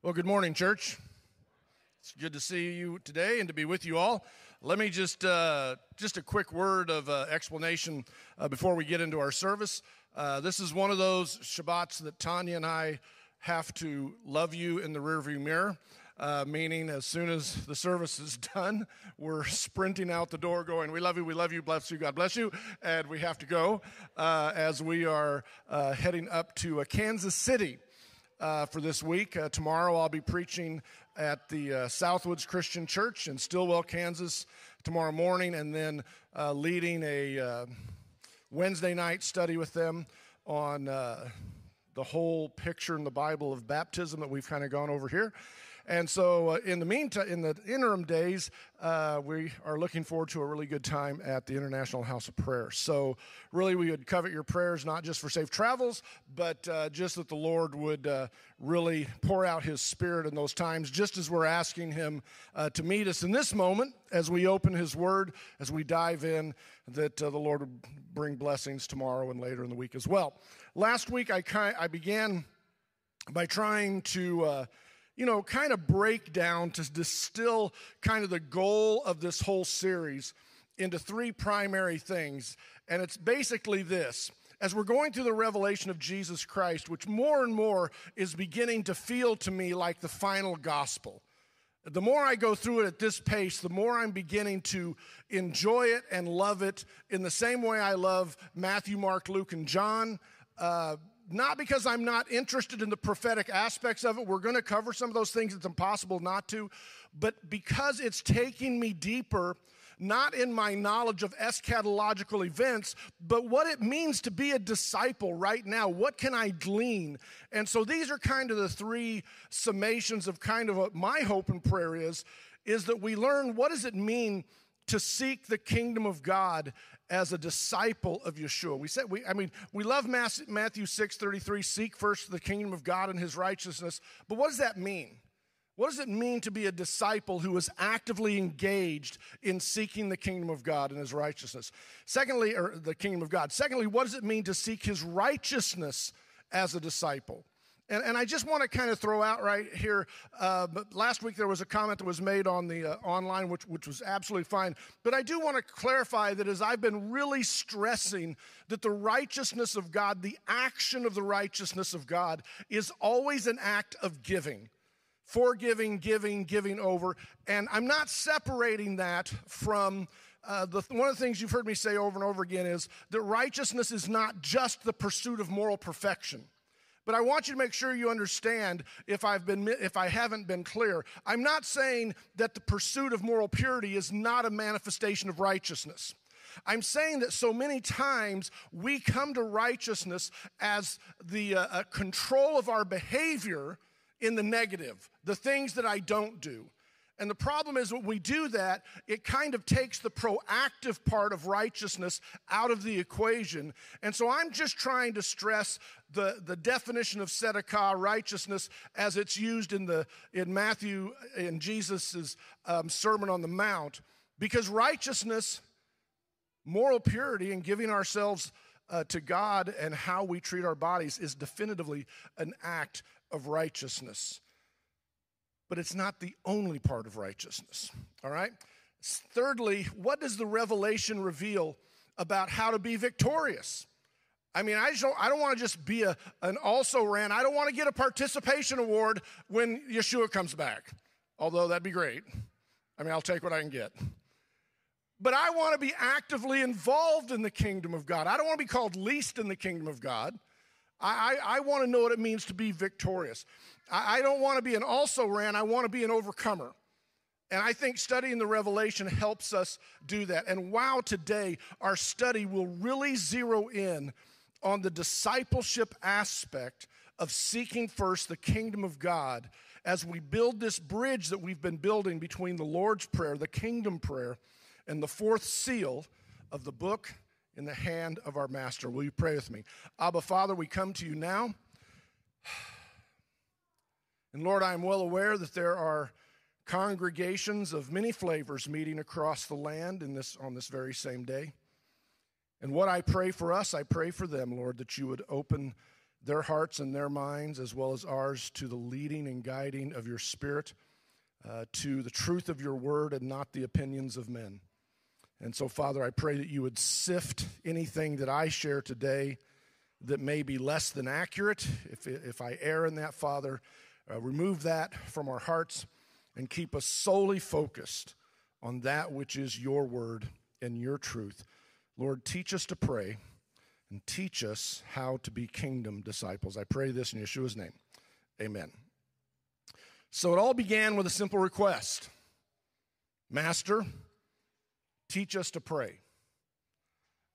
Well, good morning, church. It's good to see you today and to be with you all. Let me just uh, just a quick word of uh, explanation uh, before we get into our service. Uh, this is one of those Shabbats that Tanya and I have to love you in the rearview mirror. Uh, meaning, as soon as the service is done, we're sprinting out the door, going, "We love you, we love you, bless you, God bless you," and we have to go uh, as we are heading up to Kansas City uh, for this week. Uh, tomorrow I'll be preaching at the uh, Southwoods Christian Church in Stilwell, Kansas, tomorrow morning, and then uh, leading a uh, Wednesday night study with them on uh, the whole picture in the Bible of baptism that we've kind of gone over here. And so, uh, in the meantime, in the interim days, uh, we are looking forward to a really good time at the International House of Prayer. So, really, we would covet your prayers not just for safe travels, but uh, just that the Lord would uh, really pour out His Spirit in those times, just as we're asking Him uh, to meet us in this moment as we open His Word, as we dive in, that uh, the Lord would bring blessings tomorrow and later in the week as well. Last week, I, I began by trying to you know, kind of break down to distill kind of the goal of this whole series into three primary things. And it's basically this. As we're going through the revelation of Jesus Christ, which more and more is beginning to feel to me like the final gospel, the more I go through it at this pace, the more I'm beginning to enjoy it and love it in the same way I love Matthew, Mark, Luke, and John. Uh, not because I'm not interested in the prophetic aspects of it. We're going to cover some of those things. It's impossible not to. But because it's taking me deeper, not in my knowledge of eschatological events, but what it means to be a disciple right now. What can I glean? And so these are kind of the three summations of kind of what my hope and prayer is, is that we learn what does it mean to seek the kingdom of God as a disciple of Yeshua. We said we I mean we love Matthew 6:33 seek first the kingdom of God and his righteousness. But what does that mean? What does it mean to be a disciple who is actively engaged in seeking the kingdom of God and his righteousness? Secondly, or the kingdom of God. Secondly, what does it mean to seek his righteousness as a disciple? And, and I just want to kind of throw out right here. Uh, but last week there was a comment that was made on the uh, online, which, which was absolutely fine. But I do want to clarify that as I've been really stressing that the righteousness of God, the action of the righteousness of God, is always an act of giving forgiving, giving, giving over. And I'm not separating that from uh, the, one of the things you've heard me say over and over again is that righteousness is not just the pursuit of moral perfection. But I want you to make sure you understand if I've been if I haven't been clear. I'm not saying that the pursuit of moral purity is not a manifestation of righteousness. I'm saying that so many times we come to righteousness as the uh, control of our behavior in the negative, the things that I don't do. And the problem is when we do that, it kind of takes the proactive part of righteousness out of the equation. And so I'm just trying to stress the, the definition of tzedakah, righteousness, as it's used in, the, in Matthew, in Jesus' um, Sermon on the Mount. Because righteousness, moral purity, and giving ourselves uh, to God and how we treat our bodies is definitively an act of righteousness but it's not the only part of righteousness. All right? Thirdly, what does the revelation reveal about how to be victorious? I mean, I, don't, I don't want to just be a, an also ran. I don't want to get a participation award when Yeshua comes back, although that'd be great. I mean, I'll take what I can get. But I want to be actively involved in the kingdom of God. I don't want to be called least in the kingdom of God. I, I, I want to know what it means to be victorious. I, don't want to be an also ran, I want to be an overcomer. And I think studying the Revelation helps us do that. And wow, today our study will really zero in on the discipleship aspect of seeking first the kingdom of God as we build this bridge that we've been building between the Lord's Prayer, the kingdom prayer, and the fourth seal of the book in the hand of our Master. Will you pray with me? Abba, Father, we come to you now. And Lord, I am well aware that there are congregations of many flavors meeting across the land in this, on this very same day. And what I pray for us, I pray for them, Lord, that you would open their hearts and their minds, as well as ours, to the leading and guiding of your Spirit, uh, to the truth of your word and not the opinions of men. And so, Father, I pray that you would sift anything that I share today that may be less than accurate. If, if I err in that, Father, uh, remove that from our hearts and keep us solely focused on that which is your word and your truth. Lord, teach us to pray and teach us how to be kingdom disciples. I pray this in Yeshua's name. Amen. So it all began with a simple request Master, teach us to pray.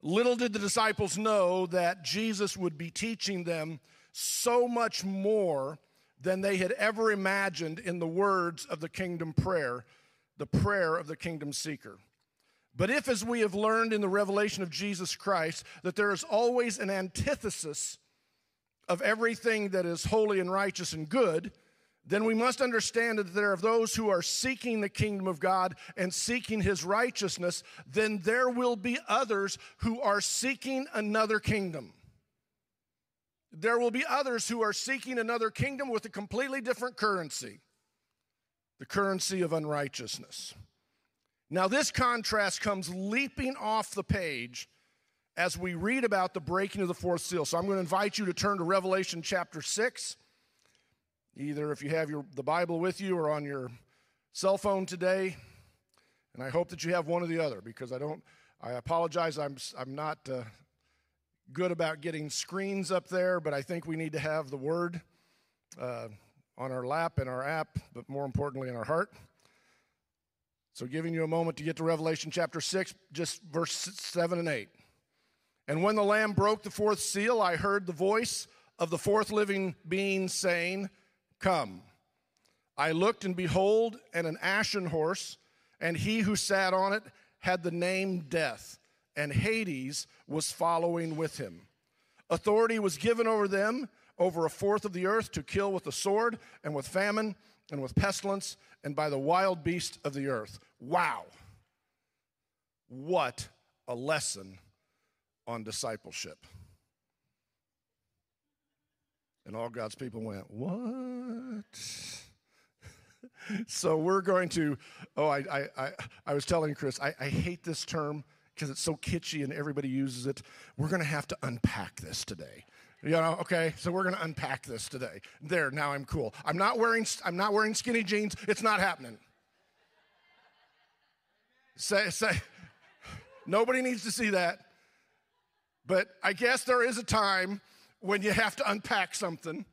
Little did the disciples know that Jesus would be teaching them so much more than they had ever imagined in the words of the kingdom prayer, the prayer of the kingdom seeker. But if, as we have learned in the revelation of Jesus Christ, that there is always an antithesis of everything that is holy and righteous and good, then we must understand that there are those who are seeking the kingdom of God and seeking his righteousness, then there will be others who are seeking another kingdom. There will be others who are seeking another kingdom with a completely different currency the currency of unrighteousness. Now, this contrast comes leaping off the page as we read about the breaking of the fourth seal. So I'm going to invite you to turn to Revelation chapter 6. Either if you have your, the Bible with you or on your cell phone today. And I hope that you have one or the other because I don't, I apologize, I'm, I'm not uh, good about getting screens up there, but I think we need to have the Word uh, on our lap in our app, but more importantly in our heart. So, giving you a moment to get to Revelation chapter 6, just verse 7 and 8. And when the Lamb broke the fourth seal, I heard the voice of the fourth living being saying, Come. I looked, and behold, and an ashen horse, and he who sat on it had the name Death, and Hades was following with him. Authority was given over them, over a fourth of the earth, to kill with the sword, and with famine, and with pestilence, and by the wild beast of the earth. Wow. What a lesson on discipleship. And all God's people went, What? so we're going to, oh, I, I, I, I was telling Chris, I, I hate this term because it's so kitschy and everybody uses it. We're going to have to unpack this today. You know, okay, so we're going to unpack this today. There, now I'm cool. I'm not wearing I'm not wearing skinny jeans. It's not happening. Say say nobody needs to see that. But I guess there is a time when you have to unpack something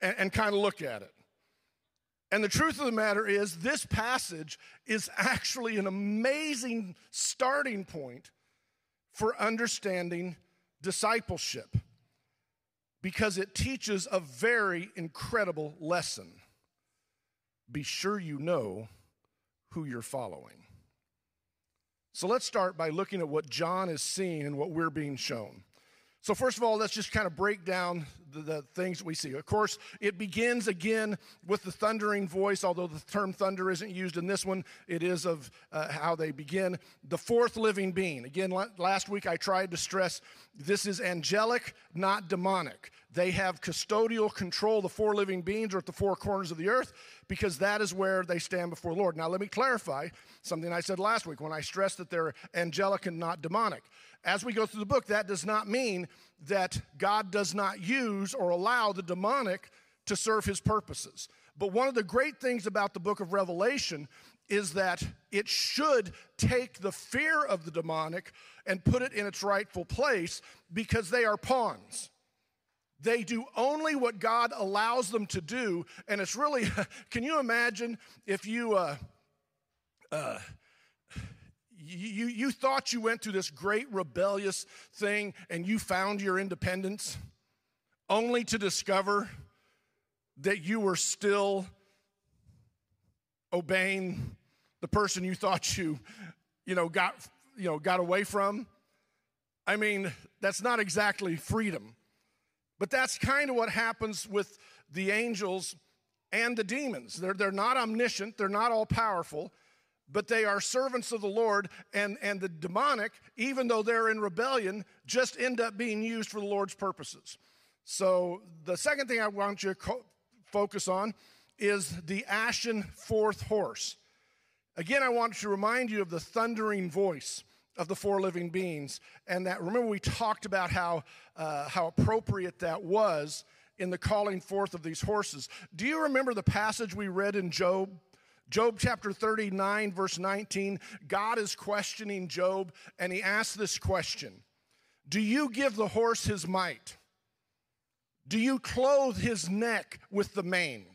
and, and kind of look at it. And the truth of the matter is, this passage is actually an amazing starting point for understanding discipleship because it teaches a very incredible lesson. Be sure you know who you're following. So let's start by looking at what John is seeing and what we're being shown. So, first of all, let's just kind of break down the, the, things we see. Of course, it begins again with the thundering voice, although the term thunder isn't used in this one, it is of uh, how they begin. The fourth living being. Again, last week I tried to stress this is angelic, not demonic. They have custodial control. The four living beings are at the four corners of the earth because that is where they stand before the Lord. Now, let me clarify something I said last week when I stressed that they're angelic and not demonic. As we go through the book, that does not mean that God does not use or allow the demonic to serve his purposes. But one of the great things about the book of Revelation is that it should take the fear of the demonic and put it in its rightful place because they are pawns. They do only what God allows them to do. And it's really, can you imagine if you, uh, uh, you, you thought you went through this great rebellious thing and you found your independence only to discover that you were still obeying the person you thought you you know got you know got away from i mean that's not exactly freedom but that's kind of what happens with the angels and the demons they're, they're not omniscient they're not all powerful but they are servants of the Lord, and, and the demonic, even though they're in rebellion, just end up being used for the Lord's purposes. So, the second thing I want you to focus on is the ashen fourth horse. Again, I want to remind you of the thundering voice of the four living beings. And that, remember, we talked about how, uh, how appropriate that was in the calling forth of these horses. Do you remember the passage we read in Job? Job chapter 39, verse 19. God is questioning Job, and he asks this question Do you give the horse his might? Do you clothe his neck with the mane?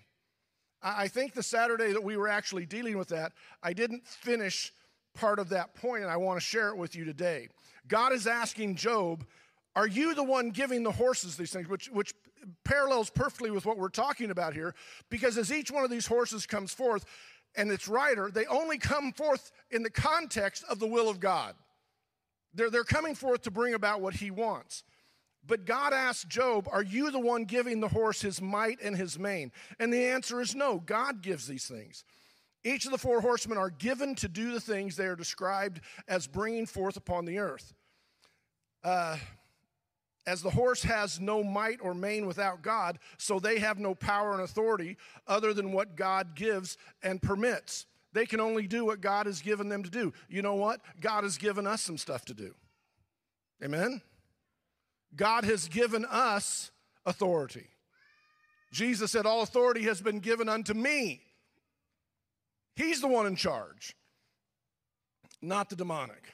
I think the Saturday that we were actually dealing with that, I didn't finish part of that point, and I want to share it with you today. God is asking Job, Are you the one giving the horses these things? Which, which parallels perfectly with what we're talking about here, because as each one of these horses comes forth and its rider, they only come forth in the context of the will of God. They're, they're coming forth to bring about what he wants. But God asked Job, Are you the one giving the horse his might and his mane? And the answer is no. God gives these things. Each of the four horsemen are given to do the things they are described as bringing forth upon the earth. Uh, as the horse has no might or mane without God, so they have no power and authority other than what God gives and permits. They can only do what God has given them to do. You know what? God has given us some stuff to do. Amen? God has given us authority. Jesus said, All authority has been given unto me. He's the one in charge, not the demonic.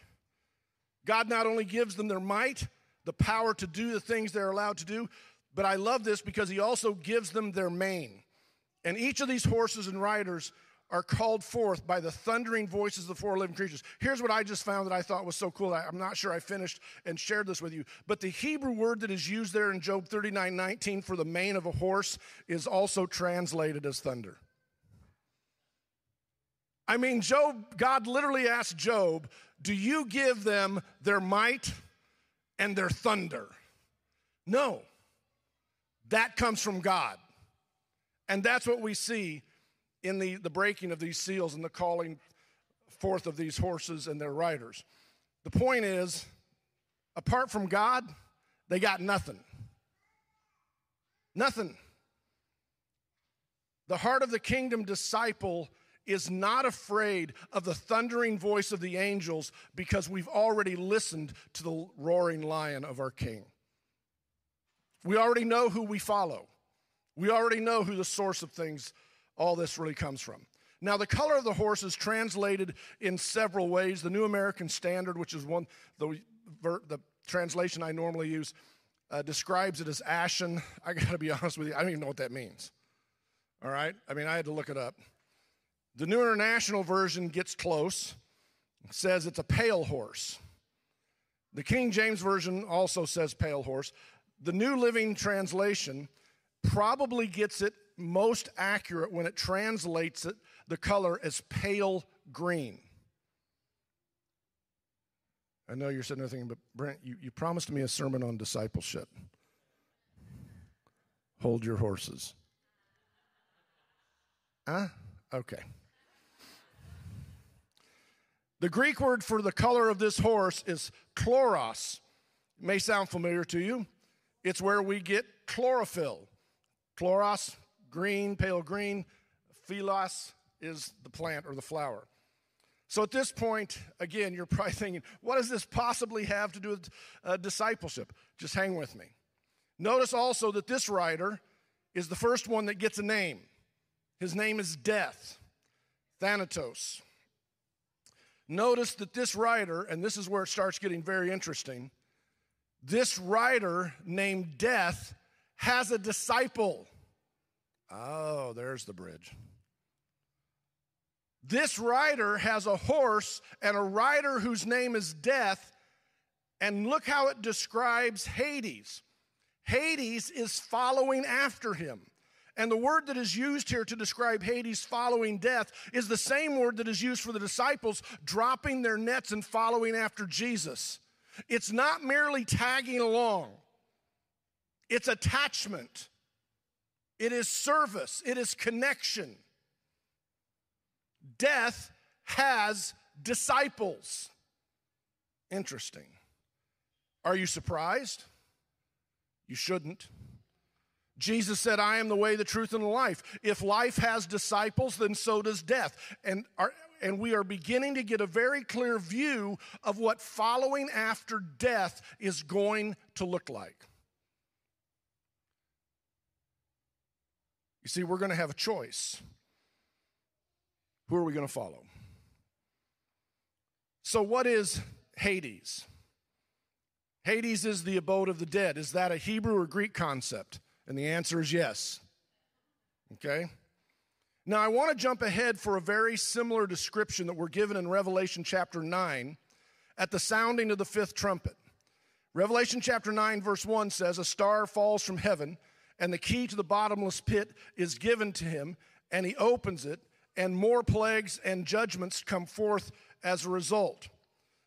God not only gives them their might, the power to do the things they're allowed to do, but I love this because He also gives them their mane. And each of these horses and riders are called forth by the thundering voices of the four living creatures. Here's what I just found that I thought was so cool. I'm not sure I finished and shared this with you, but the Hebrew word that is used there in Job 39 19 for the mane of a horse is also translated as thunder. I mean, Job, God literally asked Job, Do you give them their might and their thunder? No. That comes from God. And that's what we see in the, the breaking of these seals and the calling forth of these horses and their riders. The point is, apart from God, they got nothing. Nothing. The heart of the kingdom disciple is not afraid of the thundering voice of the angels because we've already listened to the roaring lion of our king. We already know who we follow. We already know who the source of things all this really comes from. Now, the color of the horse is translated in several ways. The New American Standard, which is one the, the translation I normally use, uh, describes it as ashen. I got to be honest with you, I don't even know what that means. All right, I mean, I had to look it up. The New International Version gets close, says it's a pale horse. The King James Version also says pale horse. The New Living Translation probably gets it most accurate when it translates it, the color as pale green. I know you're sitting there thinking, but Brent, you, you promised me a sermon on discipleship. Hold your horses. Huh? Okay. The Greek word for the color of this horse is chloros. It may sound familiar to you. It's where we get chlorophyll. Chloros green, pale green. Philos is the plant or the flower. So at this point, again, you're probably thinking, what does this possibly have to do with uh, discipleship? Just hang with me. Notice also that this rider is the first one that gets a name. His name is Death, Thanatos. Notice that this rider, and this is where it starts getting very interesting, this rider named Death has a disciple. Oh, there's the bridge. This rider has a horse and a rider whose name is Death. And look how it describes Hades. Hades is following after him. And the word that is used here to describe Hades following death is the same word that is used for the disciples dropping their nets and following after Jesus. It's not merely tagging along, it's attachment. It is service, it is connection. Death has disciples. Interesting. Are you surprised? You shouldn't. Jesus said, I am the way, the truth, and the life. If life has disciples, then so does death. And, our, and we are beginning to get a very clear view of what following after death is going to look like. You see, we're going to have a choice. Who are we going to follow? So, what is Hades? Hades is the abode of the dead. Is that a Hebrew or Greek concept? And the answer is yes. Okay? Now, I want to jump ahead for a very similar description that we're given in Revelation chapter 9 at the sounding of the fifth trumpet. Revelation chapter 9, verse 1 says, A star falls from heaven, and the key to the bottomless pit is given to him, and he opens it, and more plagues and judgments come forth as a result.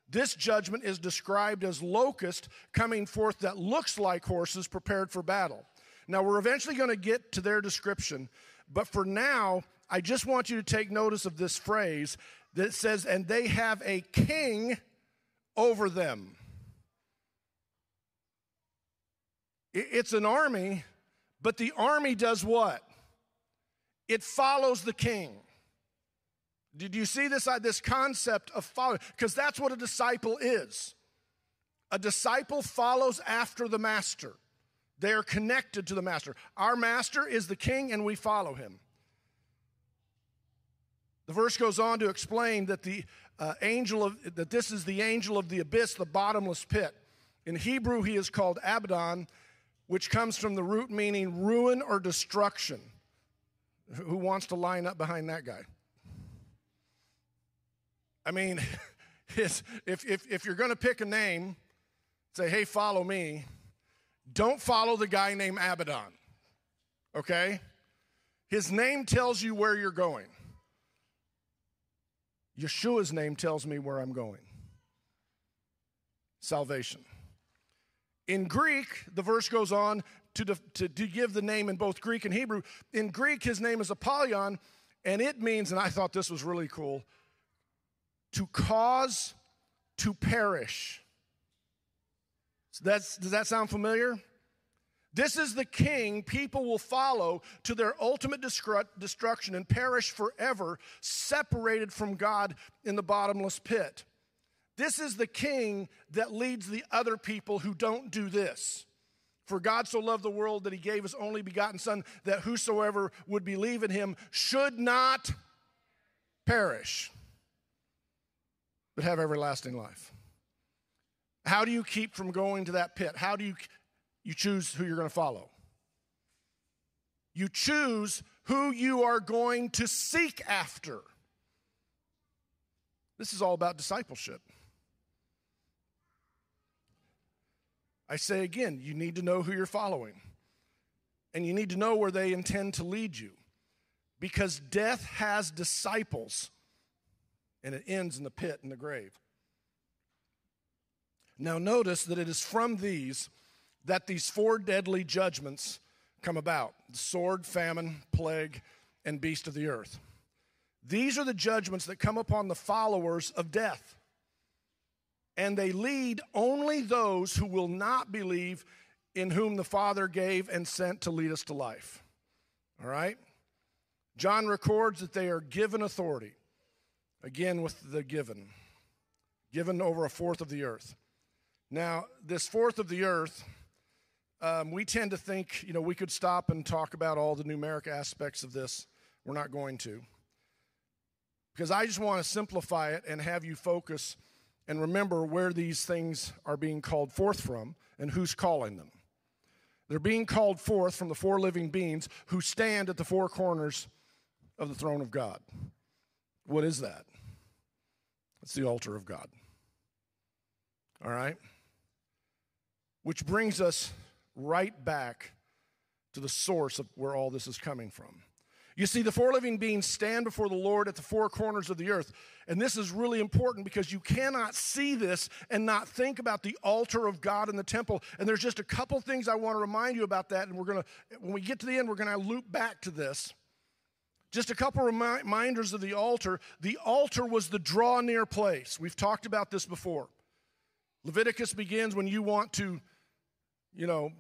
This judgment is described as locust coming forth that looks like horses prepared for battle. Now, we're eventually going to get to their description, but for now, I just want you to take notice of this phrase that says, and they have a king over them. It's an army, but the army does what? It follows the king. Did you see this, uh, this concept of following? Because that's what a disciple is. A disciple follows after the master. They are connected to the master. Our master is the king, and we follow him. The verse goes on to explain that the uh, angel of that this is the angel of the abyss, the bottomless pit. In Hebrew, he is called Abaddon, which comes from the root meaning ruin or destruction. Who wants to line up behind that guy? I mean, if, if, if you're going to pick a name, say, hey, follow me, don't follow the guy named Abaddon, okay? His name tells you where you're going. Yeshua's name tells me where I'm going salvation. In Greek, the verse goes on to, to, to give the name in both Greek and Hebrew. In Greek, his name is Apollyon, and it means, and I thought this was really cool, to cause to perish. So that's, does that sound familiar? This is the king people will follow to their ultimate destruction and perish forever, separated from God in the bottomless pit. This is the king that leads the other people who don't do this. For God so loved the world that he gave his only begotten Son, that whosoever would believe in him should not perish, but have everlasting life. How do you keep from going to that pit? How do you, you choose who you're going to follow? You choose who you are going to seek after. This is all about discipleship. I say again, you need to know who you're following. And you need to know where they intend to lead you. Because death has disciples and it ends in the pit in the grave. Now, notice that it is from these that these four deadly judgments come about the sword, famine, plague, and beast of the earth. These are the judgments that come upon the followers of death. And they lead only those who will not believe in whom the Father gave and sent to lead us to life. All right? John records that they are given authority. Again, with the given, given over a fourth of the earth. Now, this fourth of the earth, um, we tend to think, you know, we could stop and talk about all the numeric aspects of this. We're not going to. Because I just want to simplify it and have you focus and remember where these things are being called forth from and who's calling them. They're being called forth from the four living beings who stand at the four corners of the throne of God. What is that? It's the altar of God. All right? Which brings us right back to the source of where all this is coming from. You see, the four living beings stand before the Lord at the four corners of the earth. And this is really important because you cannot see this and not think about the altar of God in the temple. And there's just a couple things I want to remind you about that. And we're going to, when we get to the end, we're going to loop back to this. Just a couple reminders of the altar. The altar was the draw near place. We've talked about this before. Leviticus begins when you want to, you know,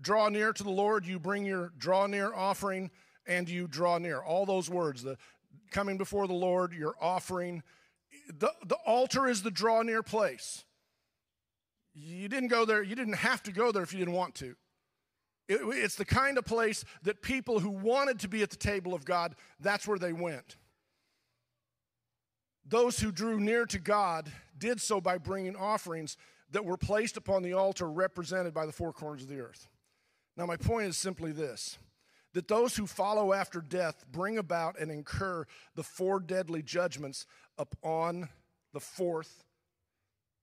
draw near to the Lord, you bring your draw near offering and you draw near. All those words, the coming before the Lord, your offering. The, the altar is the draw near place. You didn't go there, you didn't have to go there if you didn't want to. It, it's the kind of place that people who wanted to be at the table of God, that's where they went. Those who drew near to God did so by bringing offerings that were placed upon the altar represented by the four corners of the earth. Now, my point is simply this that those who follow after death bring about and incur the four deadly judgments upon the fourth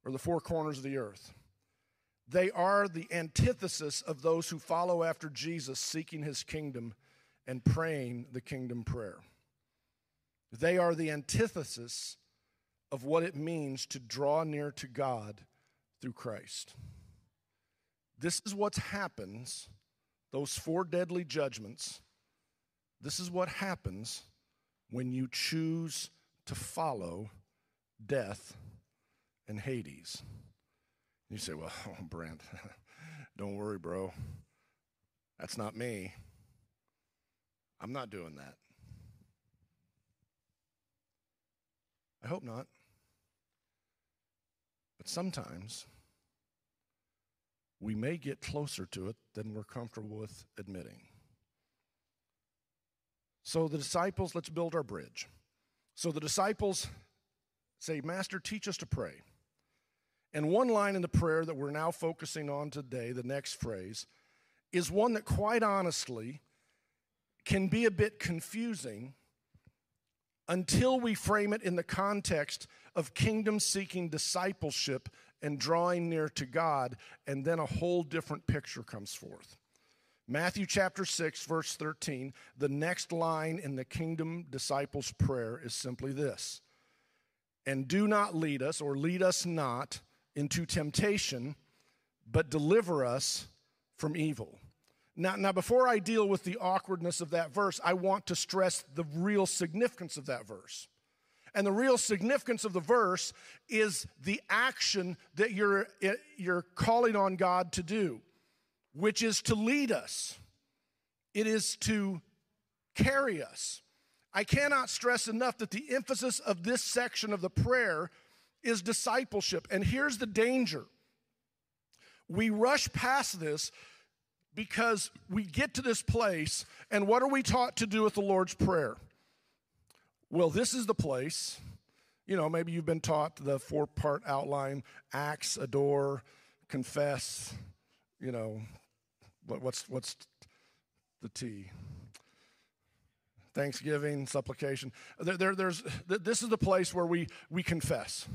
or the four corners of the earth. They are the antithesis of those who follow after Jesus, seeking his kingdom and praying the kingdom prayer. They are the antithesis of what it means to draw near to God through Christ. This is what happens, those four deadly judgments. This is what happens when you choose to follow death and Hades. You say, Well, oh, Brent, don't worry, bro. That's not me. I'm not doing that. I hope not. But sometimes we may get closer to it than we're comfortable with admitting. So the disciples, let's build our bridge. So the disciples say, Master, teach us to pray. And one line in the prayer that we're now focusing on today, the next phrase, is one that quite honestly can be a bit confusing until we frame it in the context of kingdom seeking discipleship and drawing near to God, and then a whole different picture comes forth. Matthew chapter 6, verse 13, the next line in the kingdom disciples' prayer is simply this And do not lead us, or lead us not into temptation, but deliver us from evil. Now, now, before I deal with the awkwardness of that verse, I want to stress the real significance of that verse. And the real significance of the verse is the action that you're, eh, you're calling on God to do, which is to lead us, it is to carry us. I cannot stress enough that the emphasis of this section of the prayer is discipleship. And here's the danger we rush past this because we get to this place, and what are we taught to do with the Lord's Prayer? Well, this is the place. You know, maybe you've been taught the four part outline acts, adore, confess. You know, what, what's, what's the T? Thanksgiving, supplication. There, there, there's, this is the place where we, we confess.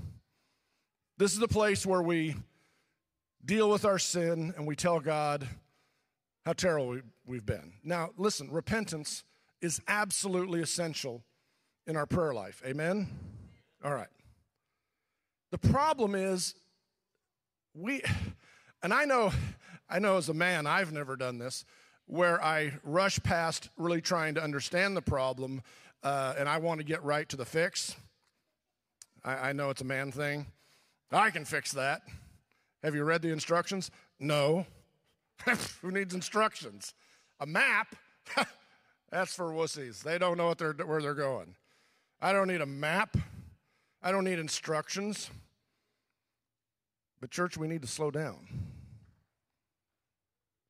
This is the place where we deal with our sin and we tell God how terrible we, have been. Now, listen, repentance is absolutely essential in our prayer life. Amen? All right. The problem is, we, and I know, I know as a man, I've never done this, where I rush past really trying to understand the problem uh, and I want to get right to the fix. I, I know it's a man thing. I can fix that. Have you read the instructions? No. Who needs instructions? A map? That's for wussies. They don't know they're, where they're going. I don't need a map. I don't need instructions. But, church, we need to slow down.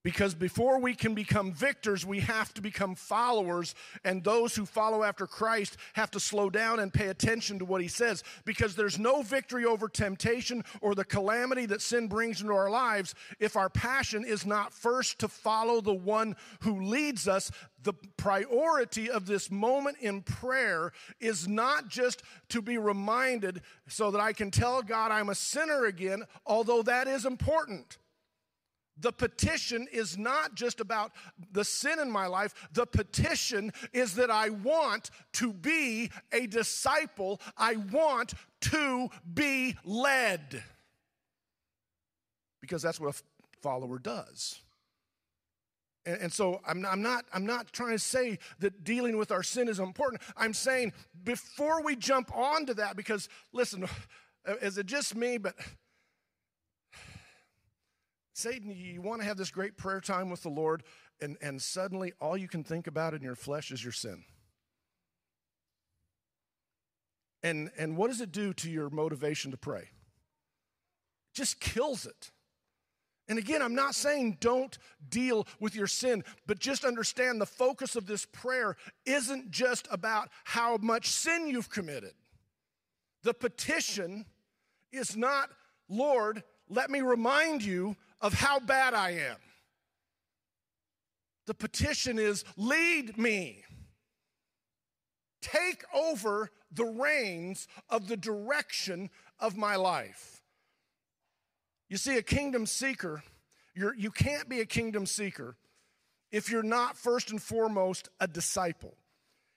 Because before we can become victors, we have to become followers. And those who follow after Christ have to slow down and pay attention to what he says. Because there's no victory over temptation or the calamity that sin brings into our lives if our passion is not first to follow the one who leads us. The priority of this moment in prayer is not just to be reminded so that I can tell God I'm a sinner again, although that is important. The petition is not just about the sin in my life. The petition is that I want to be a disciple. I want to be led. Because that's what a follower does. And, and so I'm, I'm, not, I'm not trying to say that dealing with our sin is important. I'm saying before we jump onto that, because listen, is it just me? But Satan, you want to have this great prayer time with the Lord, and, and suddenly all you can think about in your flesh is your sin. And, and what does it do to your motivation to pray? Just kills it. And again, I'm not saying don't deal with your sin, but just understand the focus of this prayer isn't just about how much sin you've committed. The petition is not, Lord, let me remind you of how bad I am. The petition is lead me. Take over the reins of the direction of my life. You see, a kingdom seeker, you're, you can't be a kingdom seeker if you're not first and foremost a disciple.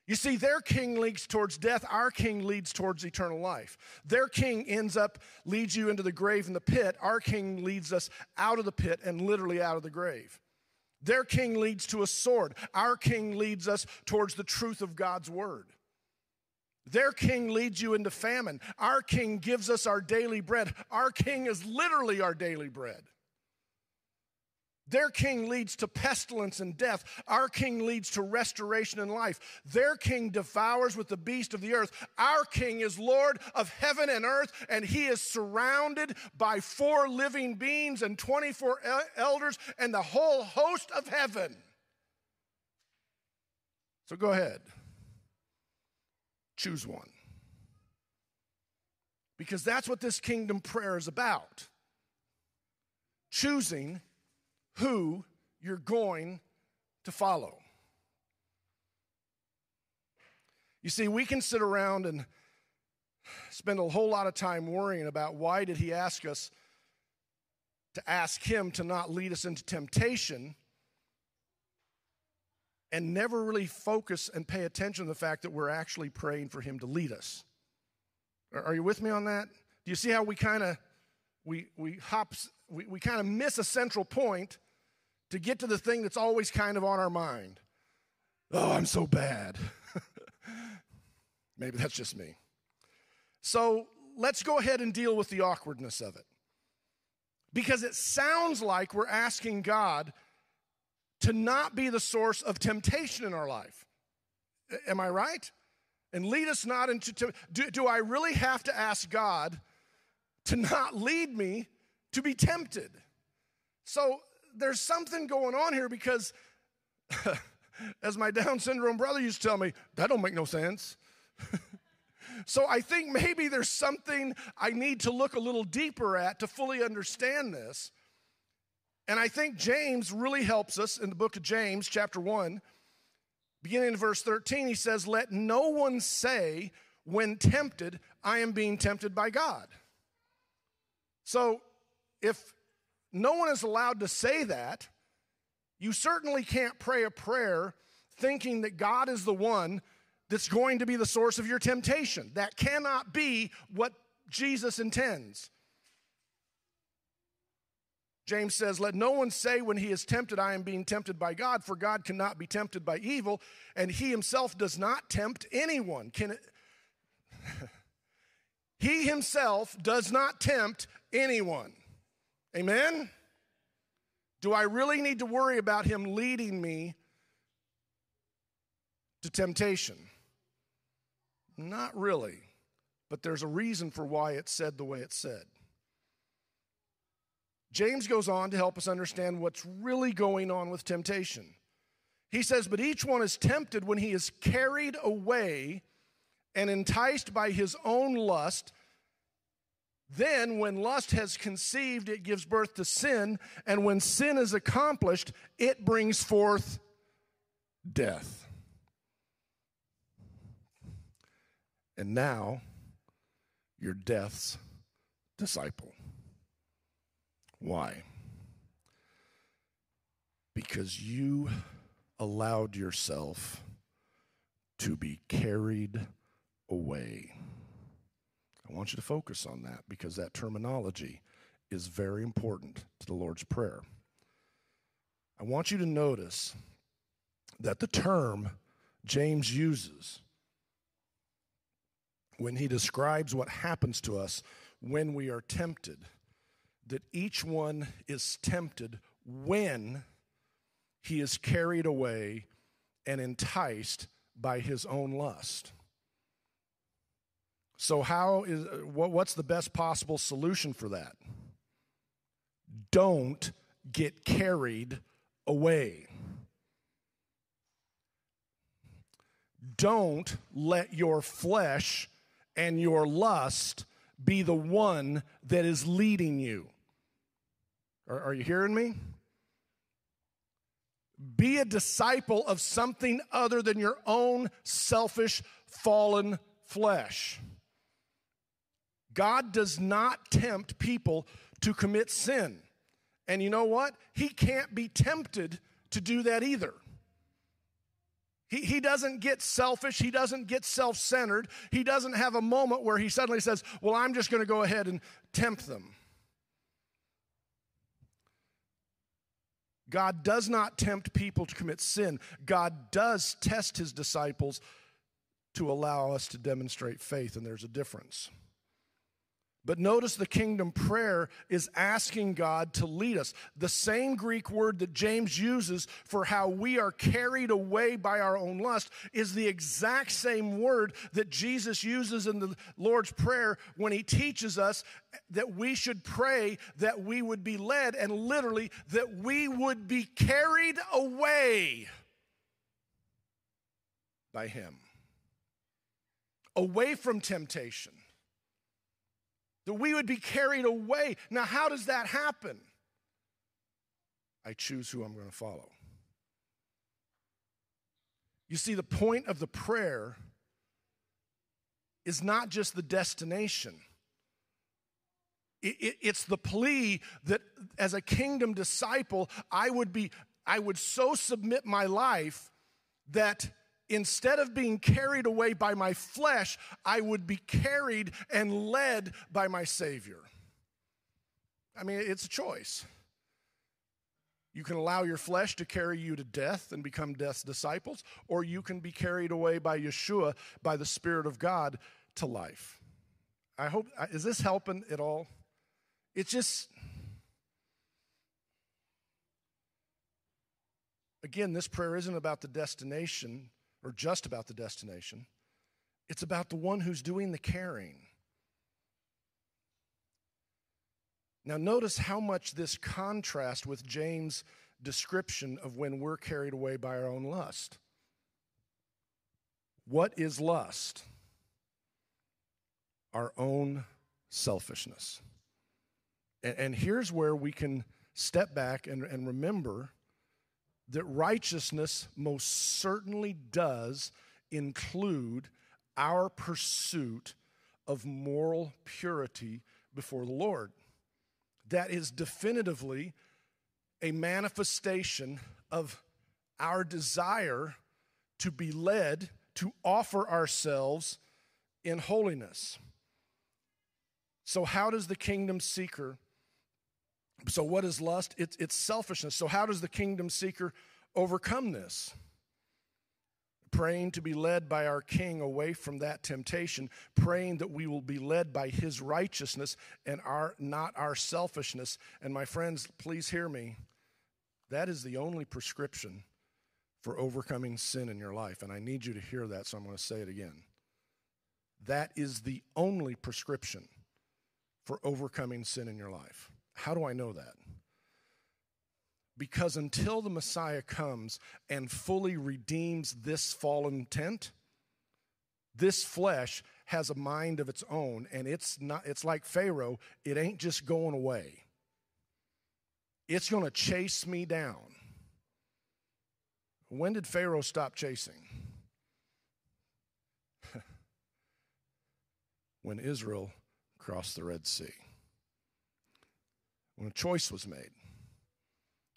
You see, their king leads towards death, our king leads towards eternal life. Their king ends up, leads you into the grave and the pit. Our king leads us out of the pit and literally out of the grave. Their king leads to a sword. Our king leads us towards the truth of God's word. Their king leads you into famine. Our king gives us our daily bread. Our king is literally our daily bread. Their king leads to pestilence and death. Our king leads to restoration and life. Their king devours with the beast of the earth. Our king is Lord of heaven and earth, and he is surrounded by four living beings and 24 elders and the whole host of heaven. So go ahead, choose one. Because that's what this kingdom prayer is about choosing who you're going to follow. You see, we can sit around and spend a whole lot of time worrying about why did he ask us to ask him to not lead us into temptation and never really focus and pay attention to the fact that we're actually praying for him to lead us. Are you with me on that? Do you see how we kind of we we hop we, we kind of miss a central point to get to the thing that's always kind of on our mind. Oh, I'm so bad. Maybe that's just me. So let's go ahead and deal with the awkwardness of it. Because it sounds like we're asking God to not be the source of temptation in our life. Am I right? And lead us not into do, do I really have to ask God to not lead me to be tempted? So there's something going on here because, as my Down syndrome brother used to tell me, that don't make no sense. so I think maybe there's something I need to look a little deeper at to fully understand this. And I think James really helps us in the book of James, chapter 1, beginning in verse 13. He says, Let no one say, when tempted, I am being tempted by God. So if no one is allowed to say that. You certainly can't pray a prayer thinking that God is the one that's going to be the source of your temptation. That cannot be what Jesus intends. James says, Let no one say when he is tempted, I am being tempted by God, for God cannot be tempted by evil, and he himself does not tempt anyone. Can it? he himself does not tempt anyone. Amen? Do I really need to worry about him leading me to temptation? Not really, but there's a reason for why it's said the way it's said. James goes on to help us understand what's really going on with temptation. He says, But each one is tempted when he is carried away and enticed by his own lust. Then, when lust has conceived, it gives birth to sin. And when sin is accomplished, it brings forth death. And now, you're death's disciple. Why? Because you allowed yourself to be carried away. I want you to focus on that because that terminology is very important to the Lord's Prayer. I want you to notice that the term James uses when he describes what happens to us when we are tempted that each one is tempted when he is carried away and enticed by his own lust. So, how is what, what's the best possible solution for that? Don't get carried away. Don't let your flesh and your lust be the one that is leading you. Are, are you hearing me? Be a disciple of something other than your own selfish, fallen flesh. God does not tempt people to commit sin. And you know what? He can't be tempted to do that either. He, he doesn't get selfish. He doesn't get self centered. He doesn't have a moment where he suddenly says, Well, I'm just going to go ahead and tempt them. God does not tempt people to commit sin. God does test his disciples to allow us to demonstrate faith, and there's a difference. But notice the kingdom prayer is asking God to lead us. The same Greek word that James uses for how we are carried away by our own lust is the exact same word that Jesus uses in the Lord's Prayer when he teaches us that we should pray that we would be led and literally that we would be carried away by him, away from temptation that we would be carried away. Now, how does that happen? I choose who I'm going to follow. You see, the point of the prayer is not just the destination. It, it, it's the plea that as a kingdom disciple, I would be, I would so submit my life that instead of being carried away by my flesh, I would be carried and led by my Savior. I mean, it's a choice. You can allow your flesh to carry you to death and become death's disciples, or you can be carried away by Yeshua, by the Spirit of God, to life. I hope, is this helping at all? It's just, again, this prayer isn't about the destination, or just about the destination, it's about the one who's doing the caring. Now, notice how much this contrasts with James' description of when we're carried away by our own lust. What is lust? Our own selfishness. And, and here's where we can step back and, and remember that righteousness most certainly does include our pursuit of moral purity before the Lord. That is definitively a manifestation of our desire to be led to offer ourselves in holiness. So, how does the kingdom seeker so, what is lust? It's, it's selfishness. So, how does the kingdom seeker overcome this? Praying to be led by our King away from that temptation, praying that we will be led by His righteousness and our, not our selfishness. And, my friends, please hear me. That is the only prescription for overcoming sin in your life. And I need you to hear that, so I'm going to say it again. That is the only prescription for overcoming sin in your life. How do I know that? Because until the Messiah comes and fully redeems this fallen tent, this flesh has a mind of its own and it's not it's like Pharaoh, it ain't just going away. It's going to chase me down. When did Pharaoh stop chasing? when Israel crossed the Red Sea when a choice was made.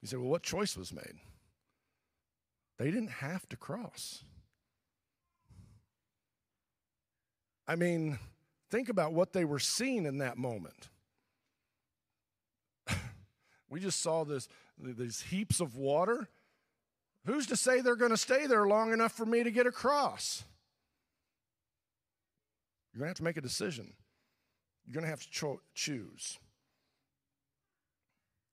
You say, well, what choice was made? They didn't have to cross. I mean, think about what they were seeing in that moment. we just saw this, these heaps of water. Who's to say they're going to stay there long enough for me to get across? You're going to have to make a decision. You're going to have to cho- choose.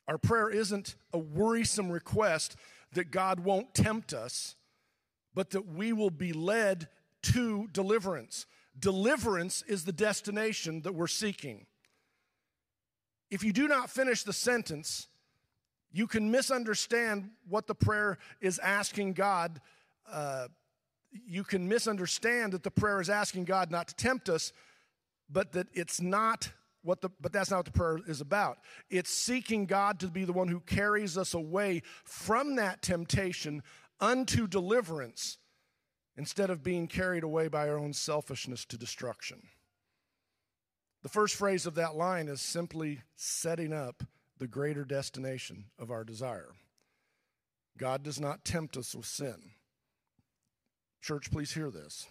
Our prayer isn't a worrisome request that God won't tempt us, but that we will be led to deliverance. Deliverance is the destination that we're seeking. If you do not finish the sentence, you can misunderstand what the prayer is asking God. Uh, you can misunderstand that the prayer is asking God not to tempt us, but that it's not what the but that's not what the prayer is about. It's seeking God to be the one who carries us away from that temptation unto deliverance instead of being carried away by our own selfishness to destruction. The first phrase of that line is simply setting up the greater destination of our desire. God does not tempt us with sin. Church, please hear this.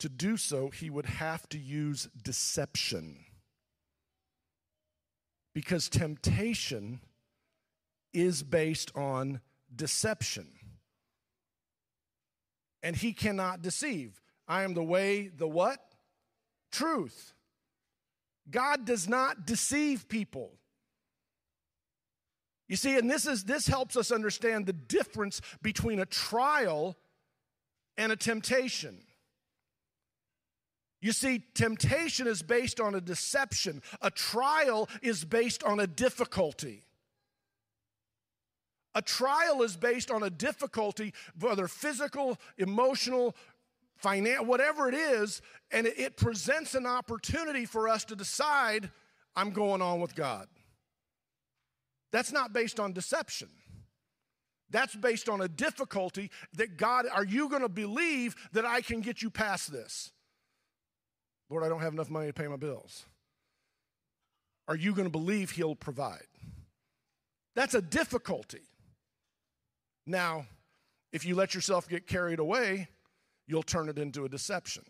To do so, he would have to use deception. Because temptation is based on deception. And he cannot deceive. I am the way, the what? Truth. God does not deceive people. You see, and this is this helps us understand the difference between a trial and a temptation. You see, temptation is based on a deception. A trial is based on a difficulty. A trial is based on a difficulty, whether physical, emotional, financial, whatever it is, and it, presents an opportunity for us to decide I'm going on with God. That's not based on deception. That's based on a difficulty that God, are you going to believe that I can get you past this? Lord, I don't have enough money to pay my bills. Are you going to believe He'll provide? That's a difficulty. Now, if you let yourself get carried away, you'll turn it into a deception.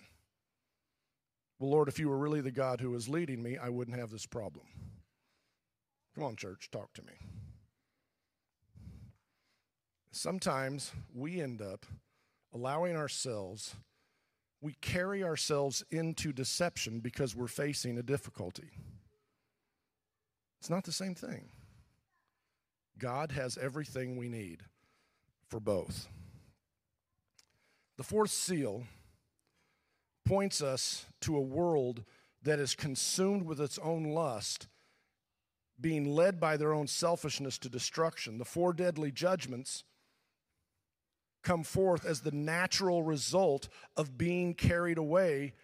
Well, Lord, if you were really the God who was leading me, I wouldn't have this problem. Come on, church, talk to me. Sometimes we end up allowing ourselves, we carry ourselves into deception because we're facing a difficulty. It's not the same thing. God has everything we need for both. The fourth seal points us to a world that is consumed with its own lust, being led by their own selfishness to destruction. The four deadly judgments come forth as the natural result of being carried away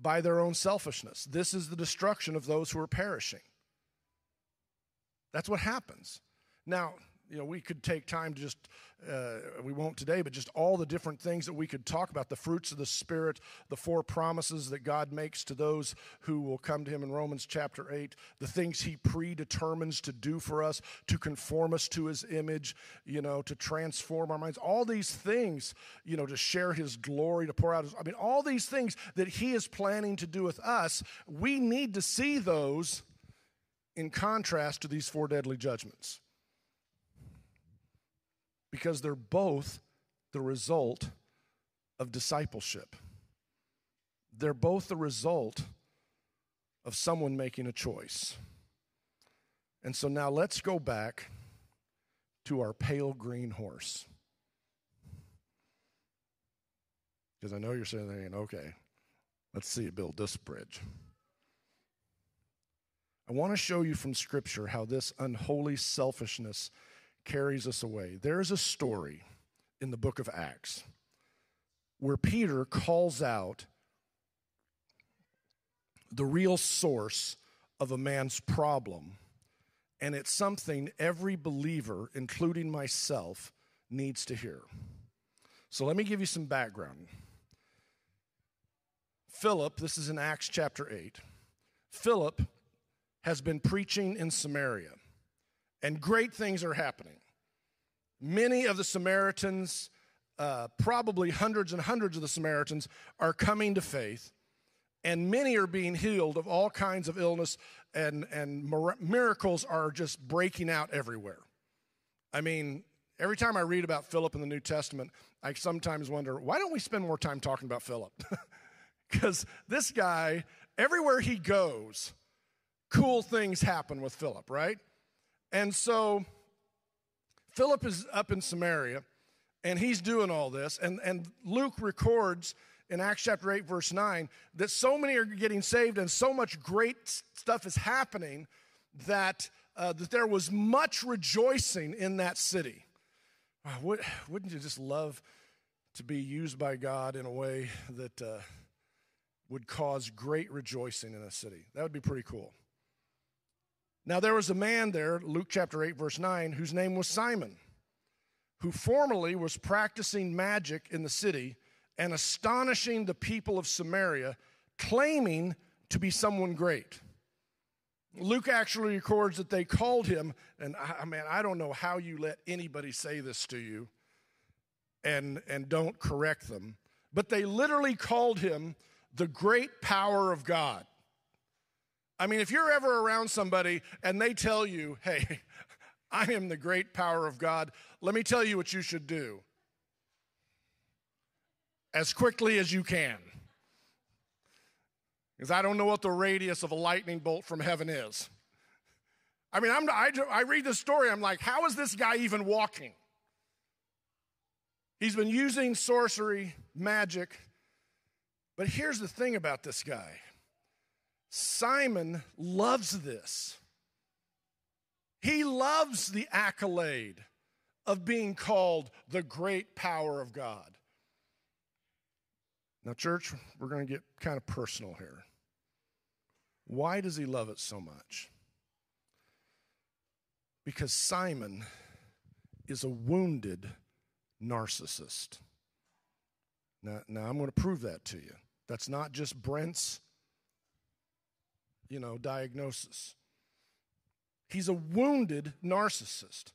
by their own selfishness. This is the destruction of those who are perishing. That's what happens. Now, you know, we could take time to just, uh, we won't today, but just all the different things that we could talk about the fruits of the Spirit, the four promises that God makes to those who will come to Him in Romans chapter 8, the things He predetermines to do for us, to conform us to His image, you know, to transform our minds, all these things, you know, to share His glory, to pour out His, I mean, all these things that He is planning to do with us, we need to see those in contrast to these four deadly judgments because they're both the result of discipleship. They're both the result of someone making a choice. And so now let's go back to our pale green horse. Because I know you're saying, okay, let's see you build this bridge. I want to show you from Scripture how this unholy selfishness carries us away. There's a story in the book of Acts where Peter calls out the real source of a man's problem, and it's something every believer, including myself, needs to hear. So let me give you some background. Philip, this is in Acts chapter 8. Philip has been preaching in Samaria and great things are happening. Many of the Samaritans, uh, probably hundreds and hundreds of the Samaritans, are coming to faith, and many are being healed of all kinds of illness, and, and miracles are just breaking out everywhere. I mean, every time I read about Philip in the New Testament, I sometimes wonder why don't we spend more time talking about Philip? Because this guy, everywhere he goes, cool things happen with Philip, right? And so Philip is up in Samaria and he's doing all this. And, and Luke records in Acts chapter 8, verse 9, that so many are getting saved and so much great stuff is happening that, uh, that there was much rejoicing in that city. Wow, wouldn't you just love to be used by God in a way that uh, would cause great rejoicing in a city? That would be pretty cool. Now, there was a man there, Luke chapter 8, verse 9, whose name was Simon, who formerly was practicing magic in the city and astonishing the people of Samaria, claiming to be someone great. Luke actually records that they called him, and I mean, I don't know how you let anybody say this to you and, and don't correct them, but they literally called him the great power of God. I mean, if you're ever around somebody and they tell you, hey, I am the great power of God, let me tell you what you should do as quickly as you can. Because I don't know what the radius of a lightning bolt from heaven is. I mean, I'm, I, I read the story, I'm like, how is this guy even walking? He's been using sorcery, magic. But here's the thing about this guy Simon loves this. He loves the accolade of being called the great power of God. Now, church, we're going to get kind of personal here. Why does he love it so much? Because Simon is a wounded narcissist. Now, now I'm going to prove that to you. That's not just Brent's, you know, diagnosis. He's a wounded narcissist.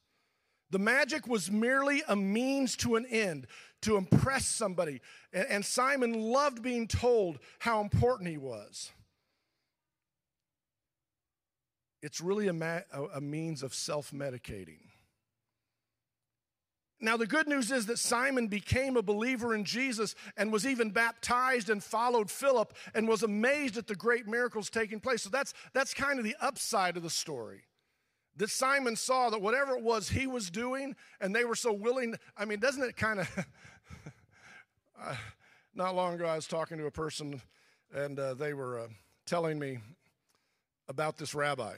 The magic was merely a means to an end to impress somebody. And, Simon loved being told how important he was. It's really a, ma- a means of self medicating. Now, the good news is that Simon became a believer in Jesus and was even baptized and followed Philip and was amazed at the great miracles taking place. So that's, that's kind of the upside of the story that Simon saw that whatever it was he was doing, and they were so willing. I mean, doesn't it kind of. uh, not long ago, I was talking to a person, and uh, they were uh, telling me about this rabbi.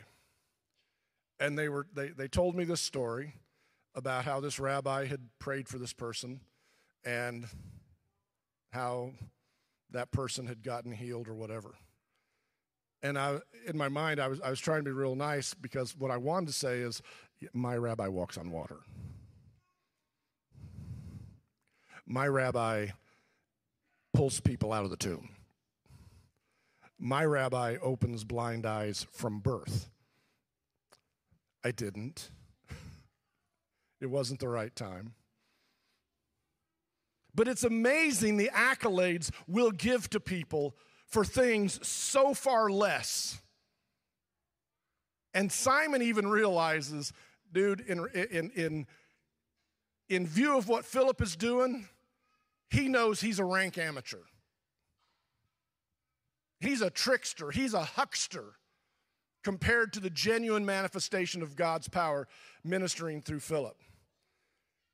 And they, were, they, they told me this story about how this rabbi had prayed for this person and how that person had gotten healed or whatever. And I, in my mind, I was, I was trying to be real nice because what I wanted to say is, my rabbi walks on water. My rabbi pulls people out of the tomb. My rabbi opens blind eyes from birth. I didn't. It wasn't the right time. But it's amazing the accolades we'll give to people for things so far less. And Simon even realizes, dude, in, in, in, in view of what Philip is doing, he knows he's a rank amateur. He's a trickster, he's a huckster compared to the genuine manifestation of God's power ministering through Philip.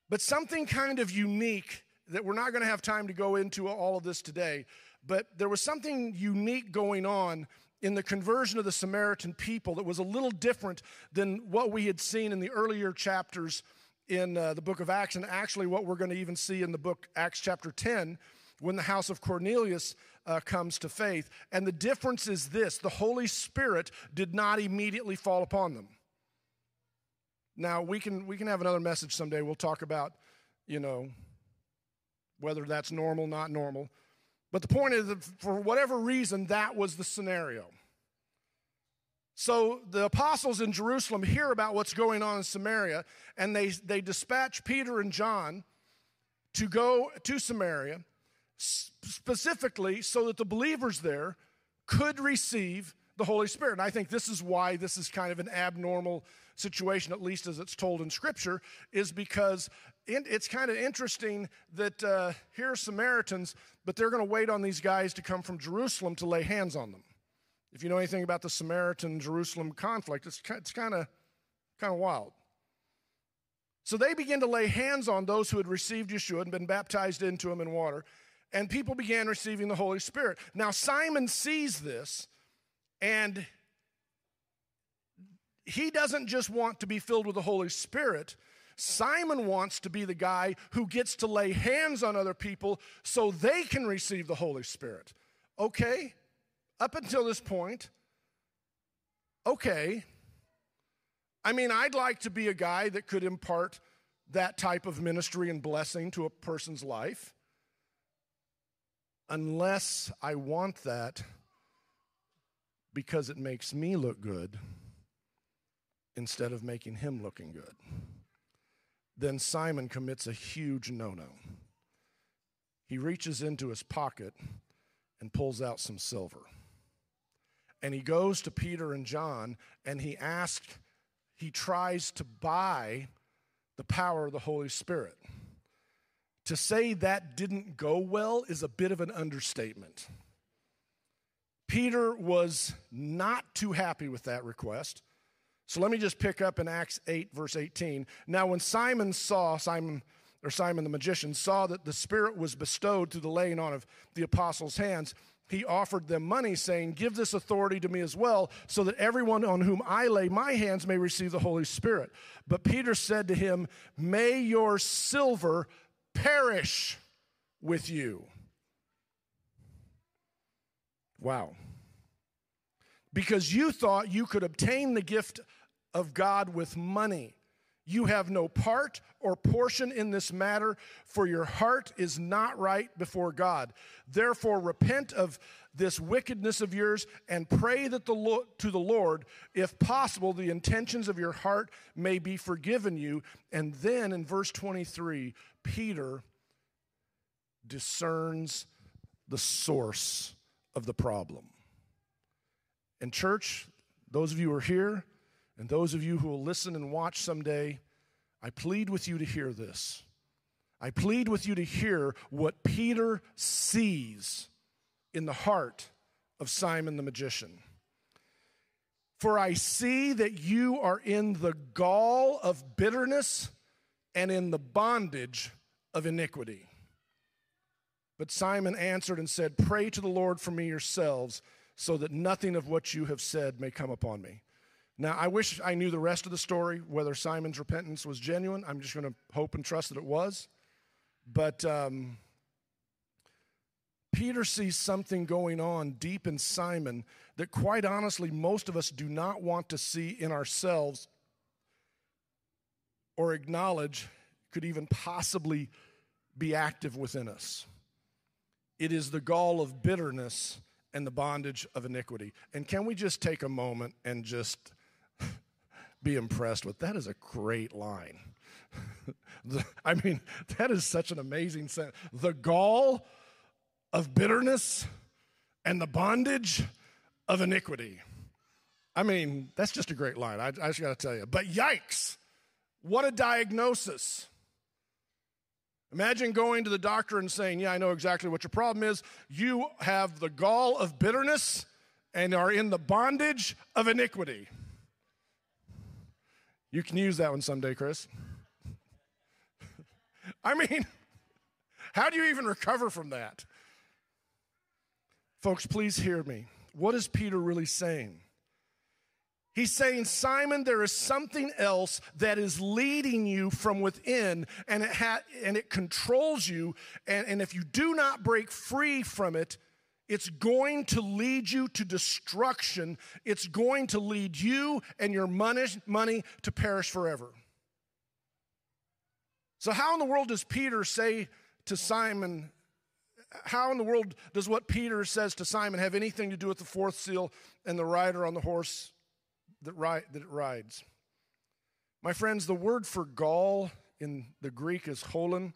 But something kind of unique that we're not going to have time to go into all of this today, but there was something unique going on in the conversion of the Samaritan people that was a little different than what we had seen in the earlier chapters in uh, the book of Acts, and actually what we're going to even see in the book Acts chapter 10 when the house of Cornelius uh, comes to faith. And the difference is this the Holy Spirit did not immediately fall upon them. Now, we can, we can have another message someday. We'll talk about, you know, whether that's normal, not normal. But the point is that for whatever reason, that was the scenario. So the apostles in Jerusalem hear about what's going on in Samaria, and they, they dispatch Peter and John to go to Samaria, specifically so that the believers there could receive the Holy Spirit. And I think this is why this is kind of an abnormal situation, at least as it's told in Scripture, is because it's kind of interesting that uh, here are Samaritans, but they're going to wait on these guys to come from Jerusalem to lay hands on them. If you know anything about the Samaritan Jerusalem conflict, it's, it's kind of kind of wild. So they begin to lay hands on those who had received Yeshua and been baptized into him in water, and people began receiving the Holy Spirit. Now Simon sees this, and he doesn't just want to be filled with the Holy Spirit. Simon wants to be the guy who gets to lay hands on other people so they can receive the Holy Spirit. Okay, up until this point, okay. I mean, I'd like to be a guy that could impart that type of ministry and blessing to a person's life. Unless I want that because it makes me look good instead of making him looking good. Then Simon commits a huge no no. He reaches into his pocket and pulls out some silver. And he goes to Peter and John and he asks, he tries to buy the power of the Holy Spirit. To say that didn't go well is a bit of an understatement. Peter was not too happy with that request. So let me just pick up in Acts 8, verse 18. Now, when Simon saw, Simon, or Simon the magician, saw that the Spirit was bestowed through the laying on of the apostles' hands, he offered them money, saying, Give this authority to me as well, so that everyone on whom I lay my hands may receive the Holy Spirit. But Peter said to him, May your silver perish with you. Wow. Because you thought you could obtain the gift of God with money. You have no part or portion in this matter, for your heart is not right before God. Therefore, repent of this wickedness of yours and pray that the to the Lord, if possible, the intentions of your heart may be forgiven you. And then in verse 23, Peter discerns the source of the problem. And, church, those of you who are here, and those of you who will listen and watch someday, I plead with you to hear this. I plead with you to hear what Peter sees in the heart of Simon the magician. For I see that you are in the gall of bitterness and in the bondage of iniquity. But Simon answered and said, Pray to the Lord for me yourselves, so that nothing of what you have said may come upon me. Now, I wish I knew the rest of the story, whether Simon's repentance was genuine. I'm just going to hope and trust that it was. But um, Peter sees something going on deep in Simon that, quite honestly, most of us do not want to see in ourselves or acknowledge could even possibly be active within us. It is the gall of bitterness and the bondage of iniquity. And can we just take a moment and just be impressed with. That is a great line. I mean, that is such an amazing sentence. The gall of bitterness and the bondage of iniquity. I mean, that's just a great line. I, I just got to tell you. But yikes, what a diagnosis. Imagine going to the doctor and saying, Yeah, I know exactly what your problem is. You have the gall of bitterness and are in the bondage of iniquity. You can use that one someday, Chris. I mean, how do you even recover from that? Folks, please hear me. What is Peter really saying? He's saying, Simon, there is something else that is leading you from within, and it, ha- and it controls you. And, and if you do not break free from it, it's going to lead you to destruction. It's going to lead you and your money, money to perish forever. So, how in the world does Peter say to Simon, how in the world does what Peter says to Simon have anything to do with the fourth seal and the rider on the horse that, ride, that it rides? My friends, the word for gall in the Greek is holon.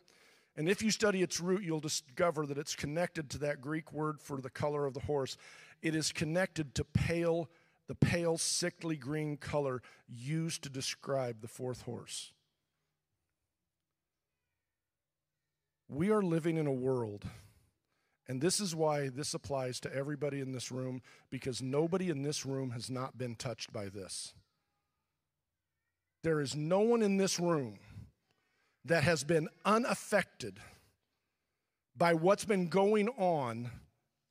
And if you study its root, you'll discover that it's connected to that Greek word for the color of the horse. It is connected to pale, the pale, sickly green color used to describe the fourth horse. We are living in a world, And this is why this applies to everybody in this room because nobody in this room has not been touched by this. There is no one in this room that has been unaffected by what's been going on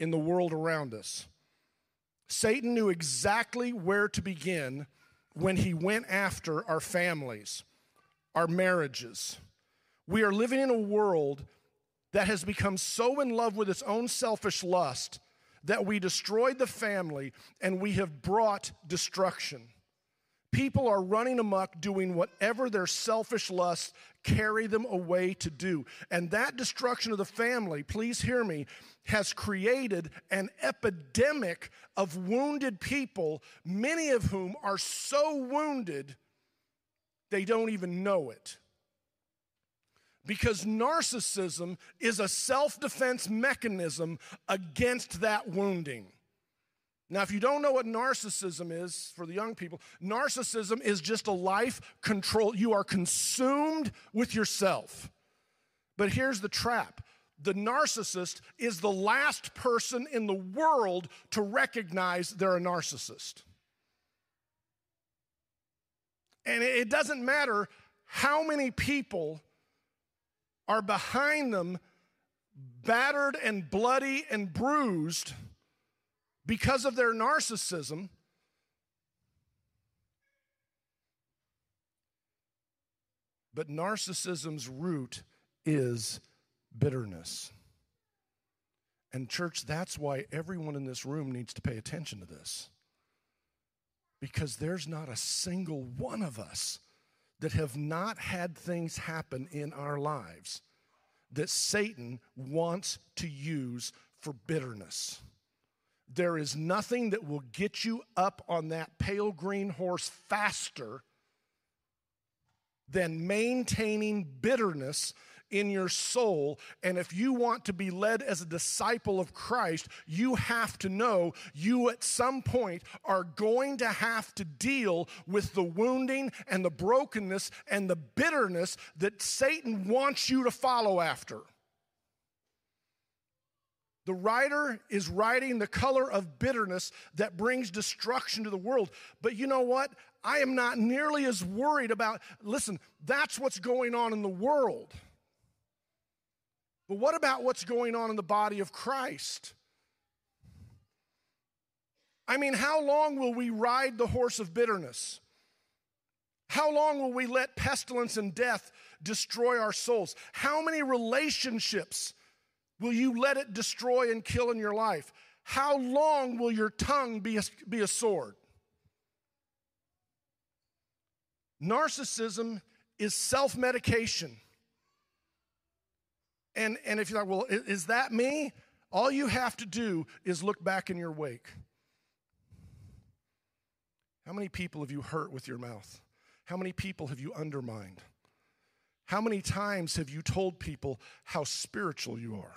in the world around us. Satan knew exactly where to begin when he went after our families, our marriages. We are living in a world that has become so in love with its own selfish lust that we destroyed the family and we have brought destruction. People are running amok doing whatever their selfish lusts carry them away to do. And that destruction of the family, please hear me, has created an epidemic of wounded people, many of whom are so wounded they don't even know it because narcissism is a self defense mechanism against that wounding. Now, if you don't know what narcissism is for the young people, narcissism is just a life control. You are consumed with yourself. But here's the trap the narcissist is the last person in the world to recognize they're a narcissist. And it doesn't matter how many people are behind them, battered and bloody and bruised because of their narcissism. But narcissism's root is bitterness. And, church, that's why everyone in this room needs to pay attention to this. Because there's not a single one of us that have not had things happen in our lives that Satan wants to use for bitterness. There is nothing that will get you up on that pale green horse faster than maintaining bitterness in your soul. And if you want to be led as a disciple of Christ, you have to know you at some point are going to have to deal with the wounding and the brokenness and the bitterness that Satan wants you to follow after. The writer is writing the color of bitterness that brings destruction to the world. But you know what? I am not nearly as worried about, listen, that's what's going on in the world. But what about what's going on in the body of Christ? I mean, how long will we ride the horse of bitterness? How long will we let pestilence and death destroy our souls? How many relationships will you let it destroy and kill in your life? How long will your tongue be a, be a sword? Narcissism is self medication. And, and if you're like, well, is that me? All you have to do is look back in your wake. How many people have you hurt with your mouth? How many people have you undermined? How many times have you told people how spiritual you are?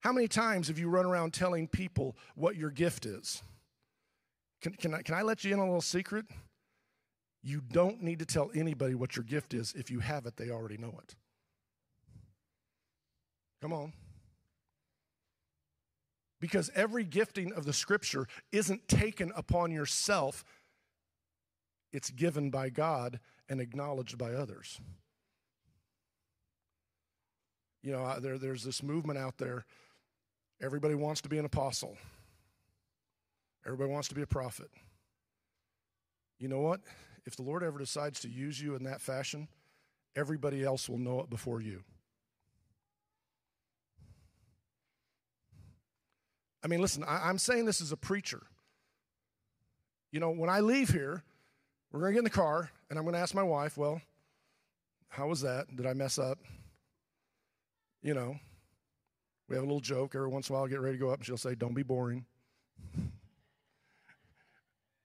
How many times have you run around telling people what your gift is? Can, can, I, can I let you in on a little secret? You don't need to tell anybody what your gift is. If you have it, they already know it. Come on. Because every gifting of the scripture isn't taken upon yourself, it's given by God and acknowledged by others. You know, there, there's this movement out there. Everybody wants to be an apostle, everybody wants to be a prophet. You know what? If the Lord ever decides to use you in that fashion, everybody else will know it before you. I mean, listen, I, am saying this as a preacher. You know, when I leave here, we're going to get in the car, and I'm going to ask my wife, well, how was that? Did I mess up? You know, we have a little joke every once in a while, I'll get ready to go up, and she'll say, don't be boring.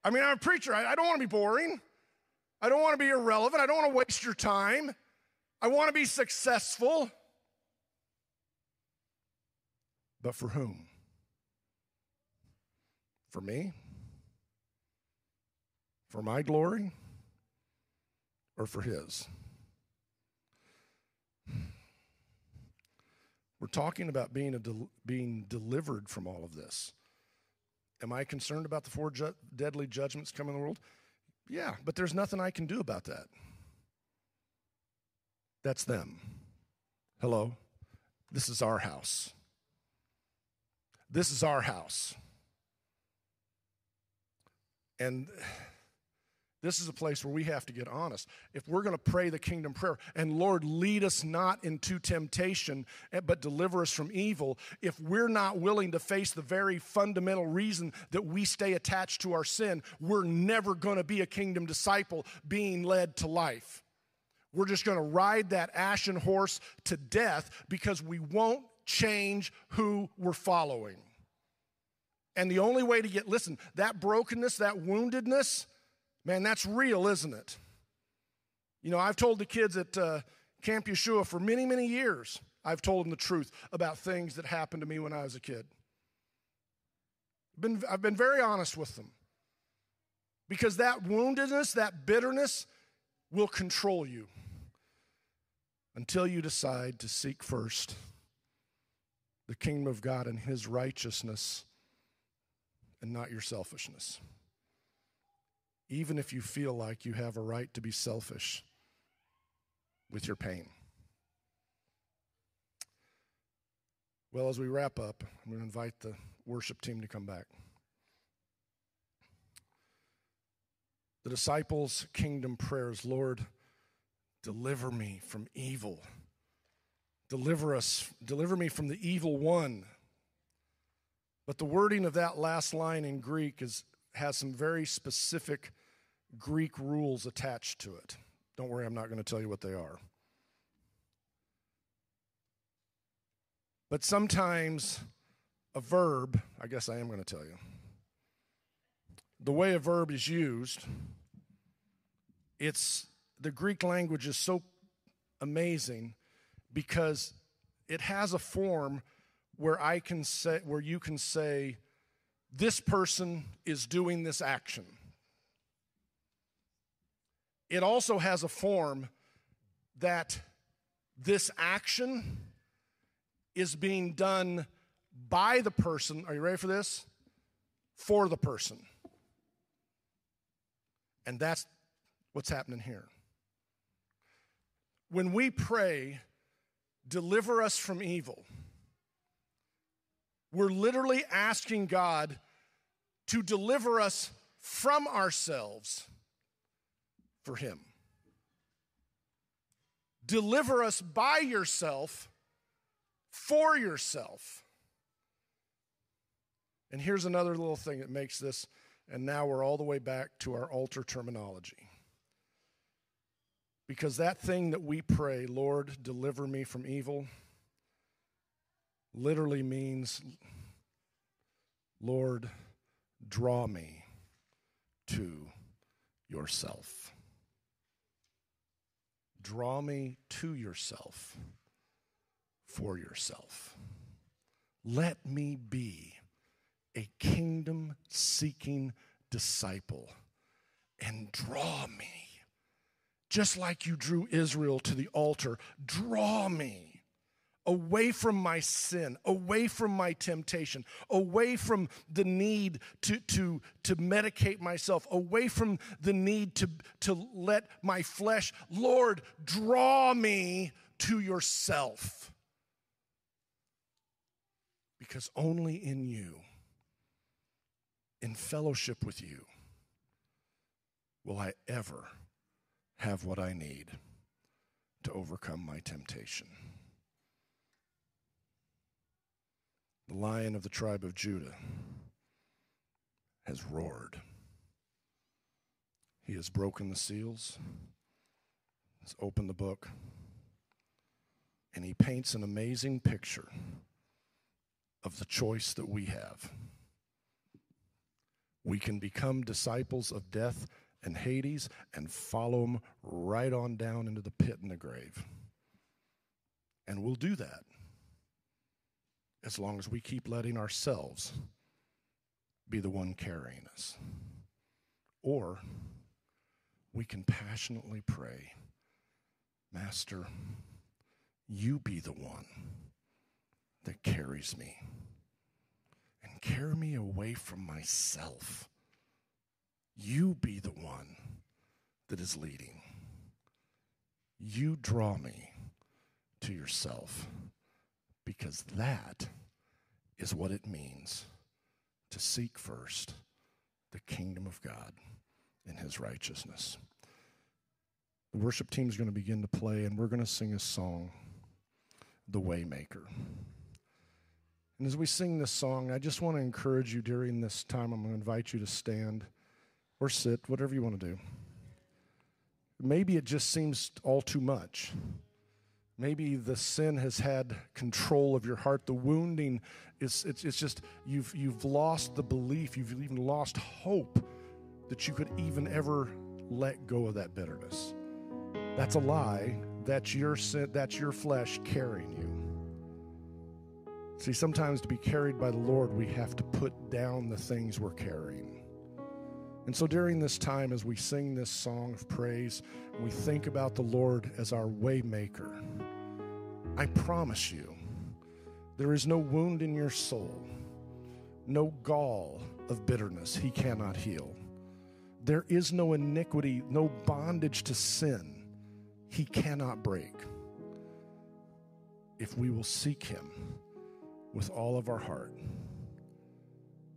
I mean, I'm a preacher. I, I don't want to be boring. I don't want to be irrelevant. I don't want to waste your time. I want to be successful. But for whom? For me? For my glory? Or for His? We're talking about being, del- being delivered from all of this. Am I concerned about the four ju- deadly judgments coming in the world? Yeah, but there's nothing I can do about that. That's them. Hello? This is our house. This is our house. And this is a place where we have to get honest. If we're going to pray the kingdom prayer, and Lord, lead us not into temptation, eh, but deliver us from evil, if we're not willing to face the very fundamental reason that we stay attached to our sin, we're never going to be a kingdom disciple being led to life. We're just going to ride that ashen horse to death because we won't change who we're following. And the only way to get, listen, that brokenness, that woundedness, man, that's real, isn't it? You know, I've told the kids at uh, Camp Yeshua for many, many years, I've told them the truth about things that happened to me when I was a kid. Been, I've been very honest with them. Because that woundedness, that bitterness will control you until you decide to seek first the kingdom of God and his righteousness and not your selfishness. Even if you feel like you have a right to be selfish with your pain. Well, as we wrap up, I'm going to invite the worship team to come back. The disciples' kingdom prayers Lord, deliver me from evil. Deliver us, deliver me from the evil one. But the wording of that last line in Greek is, has some very specific Greek rules attached to it. Don't worry, I'm not going to tell you what they are. But sometimes a verb, I guess I am going to tell you, the way a verb is used, it's the Greek language is so amazing because it has a form where I can say where you can say this person is doing this action. It also has a form that this action is being done by the person. Are you ready for this? For the person. And that's what's happening here. When we pray, deliver us from evil we're literally asking God to deliver us from ourselves for Him. Deliver us by yourself for yourself. And here's another little thing that makes this, and now we're all the way back to our altar terminology. Because that thing that we pray, Lord, deliver me from evil literally means, Lord, draw me to yourself. Draw me to yourself for yourself. Let me be a kingdom seeking disciple and draw me. Just like you drew Israel to the altar, draw me away from my sin, away from my temptation, away from the need to, to, to medicate myself, away from the need to, to let my flesh, Lord, draw me to yourself. Because only in you, in fellowship with you, will I ever have what I need to overcome my temptation. The lion of the tribe of Judah has roared. He has broken the seals, has opened the book, and he paints an amazing picture of the choice that we have. We can become disciples of death and Hades and follow him right on down into the pit and the grave. And we'll do that as long as we keep letting ourselves be the one carrying us. Or we can passionately pray, Master, you be the one that carries me and carry me away from myself. You be the one that is leading. You draw me to yourself because that is what it means to seek first the kingdom of God and his righteousness. The worship team is going to begin to play, and we're going to sing a song, The Waymaker. And as we sing this song, I just want to encourage you during this time. I'm going to invite you to stand or sit, whatever you want to do. Maybe it just seems all too much. Maybe the sin has had control of your heart. The wounding is it's, it's just you've you've lost the belief, you've even lost hope that you could even ever let go of that bitterness. That's a lie. That's your sin, that's your flesh carrying you. See, sometimes to be carried by the Lord, we have to put down the things we're carrying. And so during this time, as we sing this song of praise, we think about the Lord as our waymaker. I promise you, there is no wound in your soul, no gall of bitterness he cannot heal. There is no iniquity, no bondage to sin he cannot break. If we will seek him with all of our heart,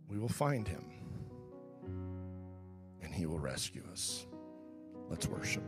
we will find him and he will rescue us. Let's worship.